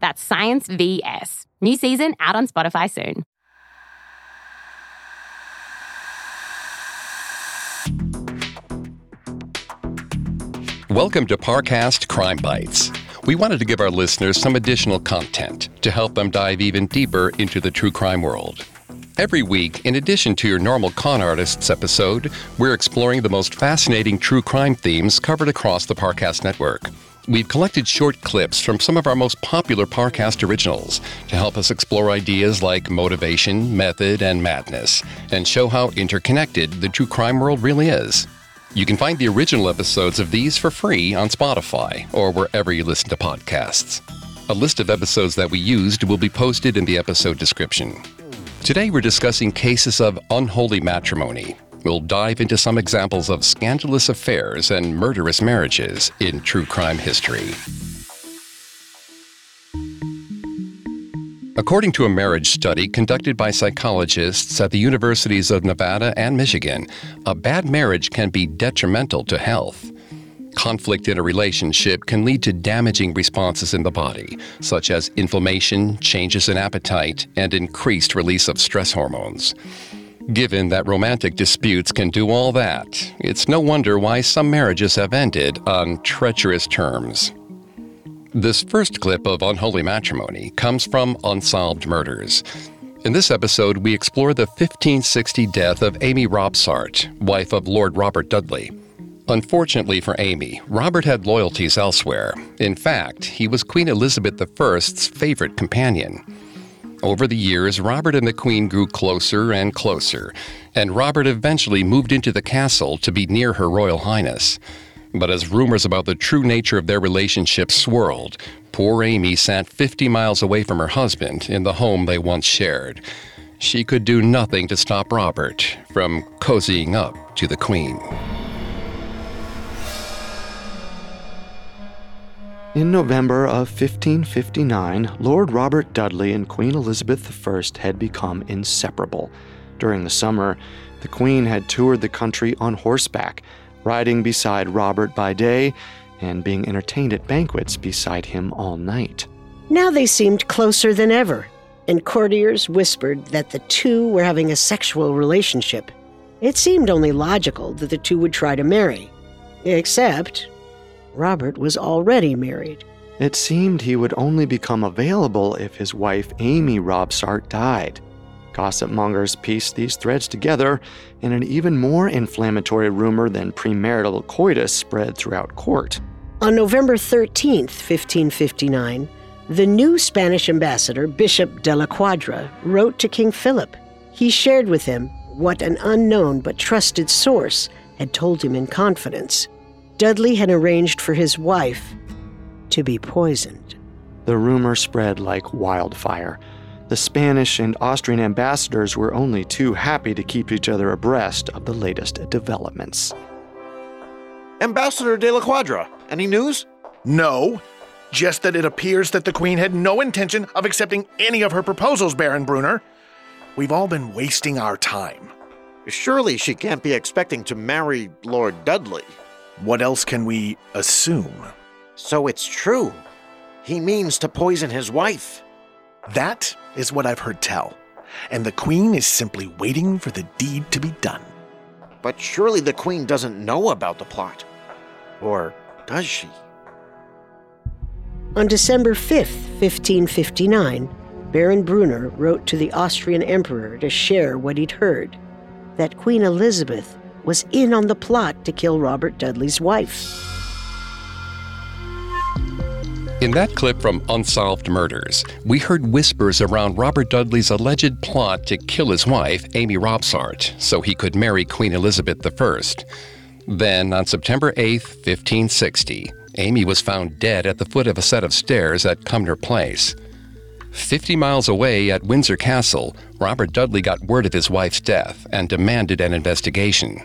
That's Science VS. New season out on Spotify soon. Welcome to Parcast Crime Bites. We wanted to give our listeners some additional content to help them dive even deeper into the true crime world. Every week, in addition to your normal Con Artists episode, we're exploring the most fascinating true crime themes covered across the Parcast network we've collected short clips from some of our most popular Parcast originals to help us explore ideas like motivation, method, and madness, and show how interconnected the true crime world really is. You can find the original episodes of these for free on Spotify or wherever you listen to podcasts. A list of episodes that we used will be posted in the episode description. Today we're discussing cases of unholy matrimony, We'll dive into some examples of scandalous affairs and murderous marriages in true crime history. According to a marriage study conducted by psychologists at the universities of Nevada and Michigan, a bad marriage can be detrimental to health. Conflict in a relationship can lead to damaging responses in the body, such as inflammation, changes in appetite, and increased release of stress hormones. Given that romantic disputes can do all that, it's no wonder why some marriages have ended on treacherous terms. This first clip of Unholy Matrimony comes from Unsolved Murders. In this episode, we explore the 1560 death of Amy Robsart, wife of Lord Robert Dudley. Unfortunately for Amy, Robert had loyalties elsewhere. In fact, he was Queen Elizabeth I's favorite companion. Over the years, Robert and the Queen grew closer and closer, and Robert eventually moved into the castle to be near Her Royal Highness. But as rumors about the true nature of their relationship swirled, poor Amy sat 50 miles away from her husband in the home they once shared. She could do nothing to stop Robert from cozying up to the Queen. In November of 1559, Lord Robert Dudley and Queen Elizabeth I had become inseparable. During the summer, the Queen had toured the country on horseback, riding beside Robert by day and being entertained at banquets beside him all night. Now they seemed closer than ever, and courtiers whispered that the two were having a sexual relationship. It seemed only logical that the two would try to marry. Except Robert was already married. It seemed he would only become available if his wife Amy Robsart died. Gossip mongers pieced these threads together, and an even more inflammatory rumor than premarital coitus spread throughout court. On November 13, 1559, the new Spanish ambassador, Bishop de la Quadra, wrote to King Philip. He shared with him what an unknown but trusted source had told him in confidence. Dudley had arranged for his wife to be poisoned. The rumor spread like wildfire. The Spanish and Austrian ambassadors were only too happy to keep each other abreast of the latest developments. Ambassador de la Quadra, any news? No, just that it appears that the Queen had no intention of accepting any of her proposals, Baron Brunner. We've all been wasting our time. Surely she can't be expecting to marry Lord Dudley. What else can we assume? So it's true. He means to poison his wife. That is what I've heard tell. And the Queen is simply waiting for the deed to be done. But surely the Queen doesn't know about the plot. Or does she? On December 5th, 1559, Baron Brunner wrote to the Austrian Emperor to share what he'd heard that Queen Elizabeth was in on the plot to kill Robert Dudley's wife. In that clip from Unsolved Murders, we heard whispers around Robert Dudley's alleged plot to kill his wife, Amy Robsart, so he could marry Queen Elizabeth I. Then, on September 8, 1560, Amy was found dead at the foot of a set of stairs at Cumnor Place. Fifty miles away at Windsor Castle, Robert Dudley got word of his wife's death and demanded an investigation.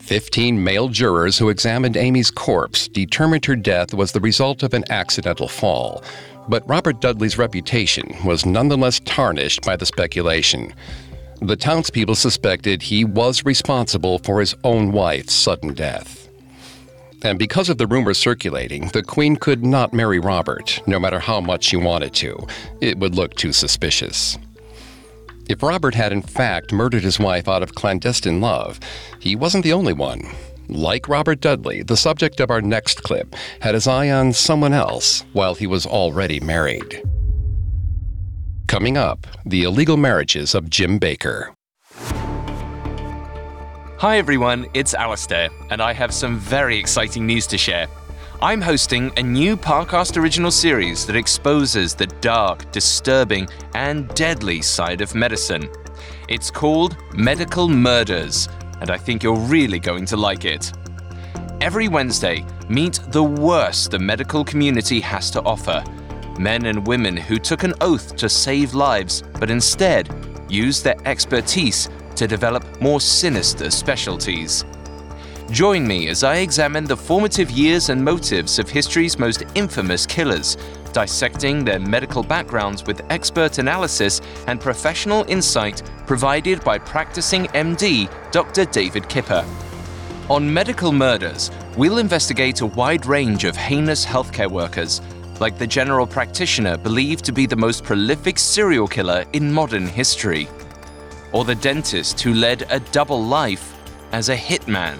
Fifteen male jurors who examined Amy's corpse determined her death was the result of an accidental fall. But Robert Dudley's reputation was nonetheless tarnished by the speculation. The townspeople suspected he was responsible for his own wife's sudden death. And because of the rumors circulating, the Queen could not marry Robert, no matter how much she wanted to. It would look too suspicious. If Robert had in fact murdered his wife out of clandestine love, he wasn't the only one. Like Robert Dudley, the subject of our next clip had his eye on someone else while he was already married. Coming up, the illegal marriages of Jim Baker. Hi everyone, it's Alastair, and I have some very exciting news to share. I'm hosting a new Parcast original series that exposes the dark, disturbing, and deadly side of medicine. It's called Medical Murders, and I think you're really going to like it. Every Wednesday, meet the worst the medical community has to offer men and women who took an oath to save lives, but instead used their expertise to develop more sinister specialties. Join me as I examine the formative years and motives of history's most infamous killers, dissecting their medical backgrounds with expert analysis and professional insight provided by practicing MD Dr. David Kipper. On Medical Murders, we'll investigate a wide range of heinous healthcare workers, like the general practitioner believed to be the most prolific serial killer in modern history, or the dentist who led a double life as a hitman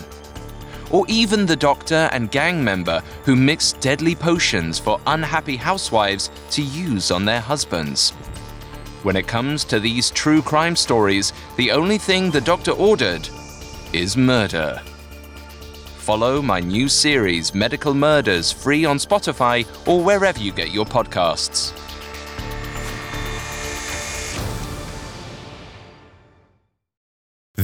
or even the doctor and gang member who mixed deadly potions for unhappy housewives to use on their husbands. When it comes to these true crime stories, the only thing the doctor ordered is murder. Follow my new series, Medical Murders, free on Spotify or wherever you get your podcasts.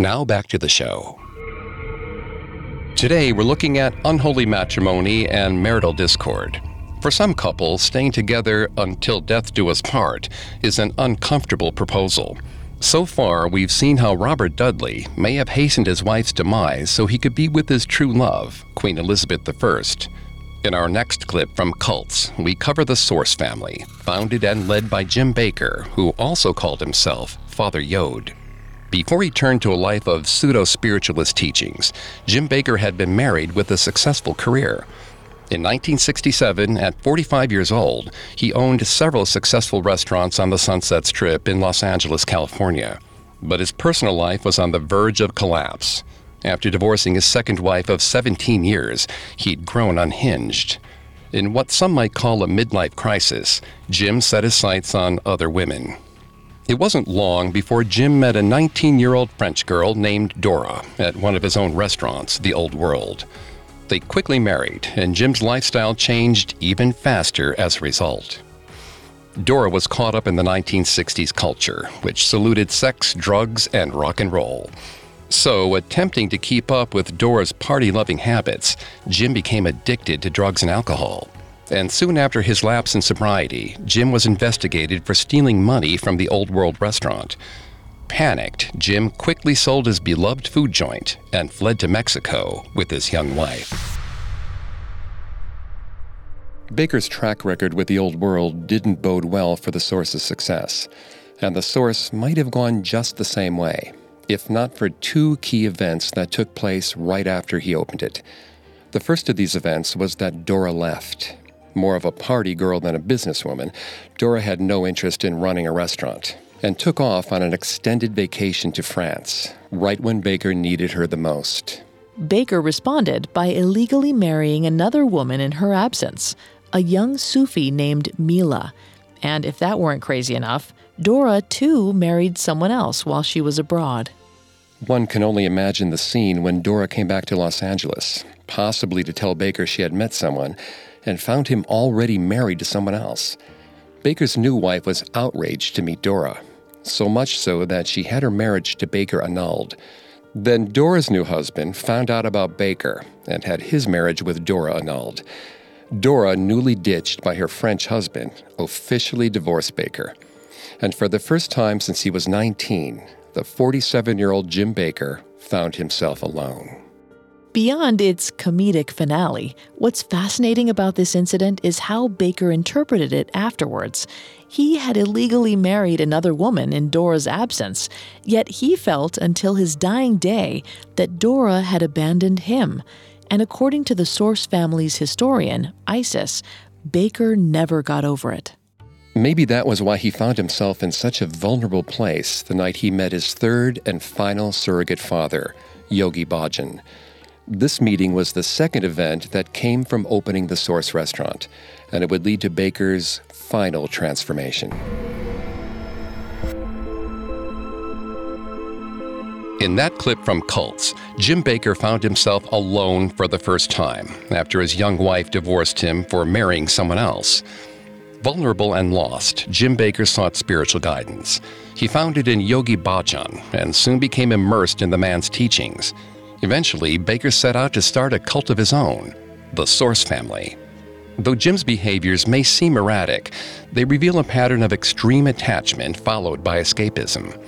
Now back to the show. Today, we're looking at unholy matrimony and marital discord. For some couples, staying together until death do us part is an uncomfortable proposal. So far, we've seen how Robert Dudley may have hastened his wife's demise so he could be with his true love, Queen Elizabeth I. In our next clip from Cults, we cover the Source family, founded and led by Jim Baker, who also called himself Father Yod. Before he turned to a life of pseudo spiritualist teachings, Jim Baker had been married with a successful career. In 1967, at 45 years old, he owned several successful restaurants on the Sunset Strip in Los Angeles, California. But his personal life was on the verge of collapse. After divorcing his second wife of 17 years, he'd grown unhinged. In what some might call a midlife crisis, Jim set his sights on other women. It wasn't long before Jim met a 19 year old French girl named Dora at one of his own restaurants, the Old World. They quickly married, and Jim's lifestyle changed even faster as a result. Dora was caught up in the 1960s culture, which saluted sex, drugs, and rock and roll. So, attempting to keep up with Dora's party loving habits, Jim became addicted to drugs and alcohol. And soon after his lapse in sobriety, Jim was investigated for stealing money from the Old World restaurant. Panicked, Jim quickly sold his beloved food joint and fled to Mexico with his young wife. Baker's track record with the old world didn't bode well for the source's success, and the source might have gone just the same way, if not for two key events that took place right after he opened it. The first of these events was that Dora left. More of a party girl than a businesswoman, Dora had no interest in running a restaurant and took off on an extended vacation to France, right when Baker needed her the most. Baker responded by illegally marrying another woman in her absence, a young Sufi named Mila. And if that weren't crazy enough, Dora too married someone else while she was abroad. One can only imagine the scene when Dora came back to Los Angeles, possibly to tell Baker she had met someone, and found him already married to someone else. Baker's new wife was outraged to meet Dora, so much so that she had her marriage to Baker annulled. Then Dora's new husband found out about Baker and had his marriage with Dora annulled. Dora, newly ditched by her French husband, officially divorced Baker. And for the first time since he was 19, the 47 year old Jim Baker found himself alone. Beyond its comedic finale, what's fascinating about this incident is how Baker interpreted it afterwards. He had illegally married another woman in Dora's absence, yet he felt until his dying day that Dora had abandoned him. And according to the Source family's historian, Isis, Baker never got over it. Maybe that was why he found himself in such a vulnerable place the night he met his third and final surrogate father, Yogi Bhajan. This meeting was the second event that came from opening the Source restaurant, and it would lead to Baker's final transformation. In that clip from Cults, Jim Baker found himself alone for the first time after his young wife divorced him for marrying someone else. Vulnerable and lost, Jim Baker sought spiritual guidance. He found it in Yogi Bhajan and soon became immersed in the man's teachings. Eventually, Baker set out to start a cult of his own, the Source family. Though Jim's behaviors may seem erratic, they reveal a pattern of extreme attachment followed by escapism.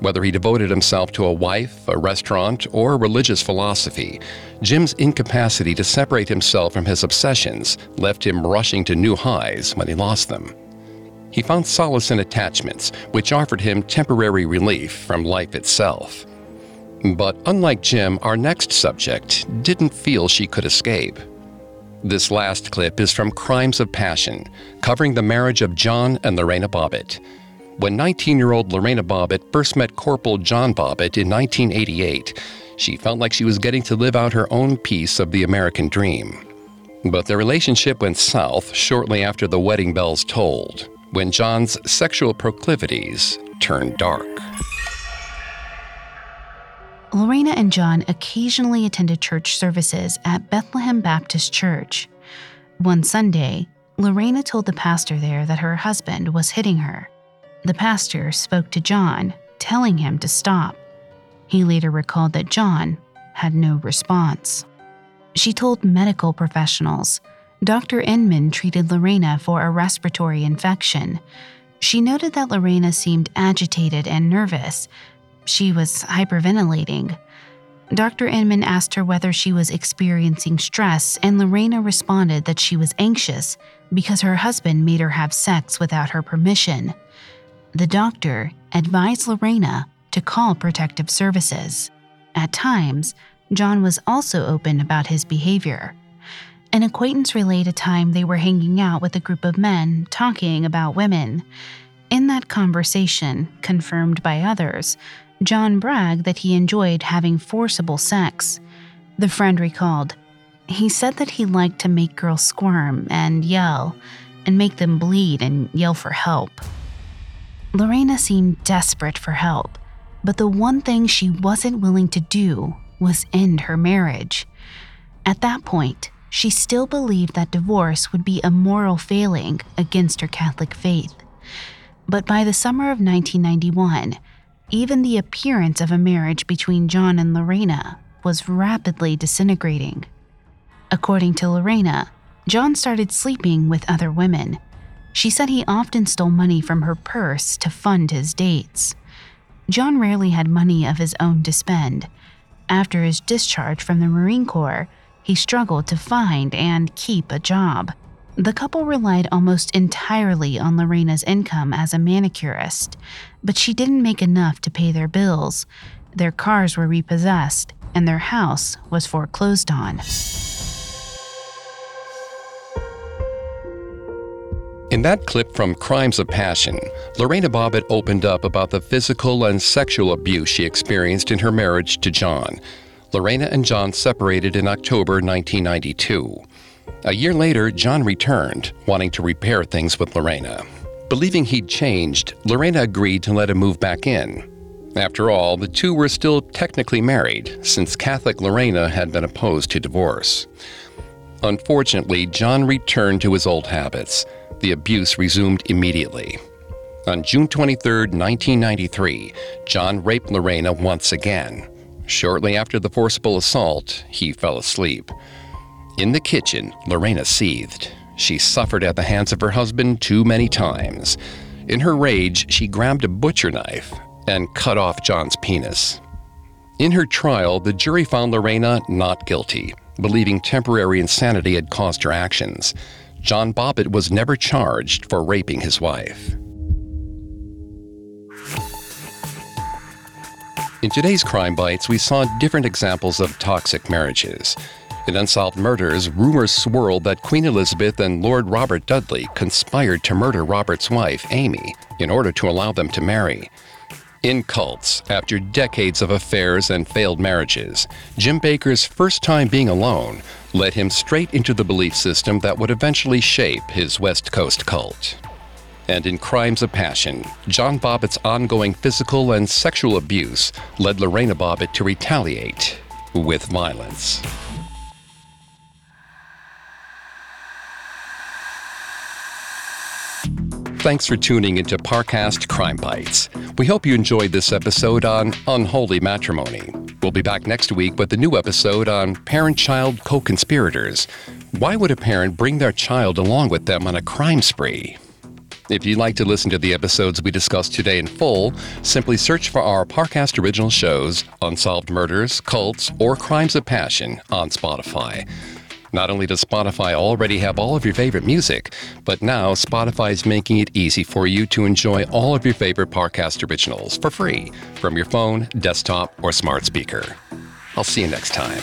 Whether he devoted himself to a wife, a restaurant, or a religious philosophy, Jim's incapacity to separate himself from his obsessions left him rushing to new highs when he lost them. He found solace in attachments, which offered him temporary relief from life itself. But unlike Jim, our next subject didn't feel she could escape. This last clip is from Crimes of Passion, covering the marriage of John and Lorena Bobbitt. When 19 year old Lorena Bobbitt first met Corporal John Bobbitt in 1988, she felt like she was getting to live out her own piece of the American dream. But their relationship went south shortly after the wedding bells tolled, when John's sexual proclivities turned dark. Lorena and John occasionally attended church services at Bethlehem Baptist Church. One Sunday, Lorena told the pastor there that her husband was hitting her. The pastor spoke to John, telling him to stop. He later recalled that John had no response. She told medical professionals. Dr. Inman treated Lorena for a respiratory infection. She noted that Lorena seemed agitated and nervous. She was hyperventilating. Dr. Inman asked her whether she was experiencing stress, and Lorena responded that she was anxious because her husband made her have sex without her permission the doctor advised Lorena to call protective services. At times, John was also open about his behavior. An acquaintance relayed a time they were hanging out with a group of men talking about women. In that conversation, confirmed by others, John bragged that he enjoyed having forcible sex. The friend recalled, he said that he liked to make girls squirm and yell, and make them bleed and yell for help. Lorena seemed desperate for help, but the one thing she wasn't willing to do was end her marriage. At that point, she still believed that divorce would be a moral failing against her Catholic faith. But by the summer of 1991, even the appearance of a marriage between John and Lorena was rapidly disintegrating. According to Lorena, John started sleeping with other women. She said he often stole money from her purse to fund his dates. John rarely had money of his own to spend. After his discharge from the Marine Corps, he struggled to find and keep a job. The couple relied almost entirely on Lorena's income as a manicurist, but she didn't make enough to pay their bills. Their cars were repossessed, and their house was foreclosed on. In that clip from Crimes of Passion, Lorena Bobbitt opened up about the physical and sexual abuse she experienced in her marriage to John. Lorena and John separated in October 1992. A year later, John returned, wanting to repair things with Lorena. Believing he'd changed, Lorena agreed to let him move back in. After all, the two were still technically married, since Catholic Lorena had been opposed to divorce. Unfortunately, John returned to his old habits the abuse resumed immediately. On June 23, 1993, John raped Lorena once again. Shortly after the forcible assault, he fell asleep. In the kitchen, Lorena seethed. She suffered at the hands of her husband too many times. In her rage, she grabbed a butcher knife and cut off John's penis. In her trial, the jury found Lorena not guilty, believing temporary insanity had caused her actions. John Bobbitt was never charged for raping his wife. In today's Crime Bites, we saw different examples of toxic marriages. In Unsolved Murders, rumors swirled that Queen Elizabeth and Lord Robert Dudley conspired to murder Robert's wife, Amy, in order to allow them to marry. In Cults, after decades of affairs and failed marriages, Jim Baker's first time being alone led him straight into the belief system that would eventually shape his West Coast cult. And in Crimes of Passion, John Bobbitt's ongoing physical and sexual abuse led Lorena Bobbitt to retaliate with violence. Thanks for tuning into Parcast Crime Bites. We hope you enjoyed this episode on unholy matrimony. We'll be back next week with a new episode on parent child co conspirators. Why would a parent bring their child along with them on a crime spree? If you'd like to listen to the episodes we discussed today in full, simply search for our Parcast original shows, Unsolved Murders, Cults, or Crimes of Passion on Spotify. Not only does Spotify already have all of your favorite music, but now Spotify is making it easy for you to enjoy all of your favorite podcast originals for free from your phone, desktop, or smart speaker. I'll see you next time.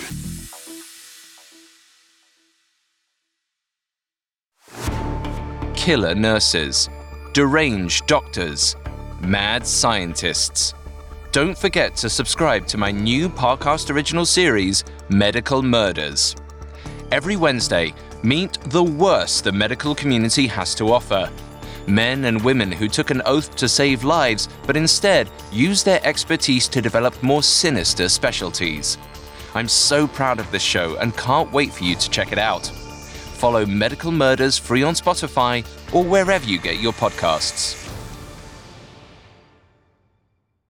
Killer nurses, deranged doctors, mad scientists. Don't forget to subscribe to my new podcast original series, Medical Murders. Every Wednesday, meet the worst the medical community has to offer. Men and women who took an oath to save lives, but instead used their expertise to develop more sinister specialties. I'm so proud of this show and can't wait for you to check it out. Follow Medical Murders free on Spotify or wherever you get your podcasts.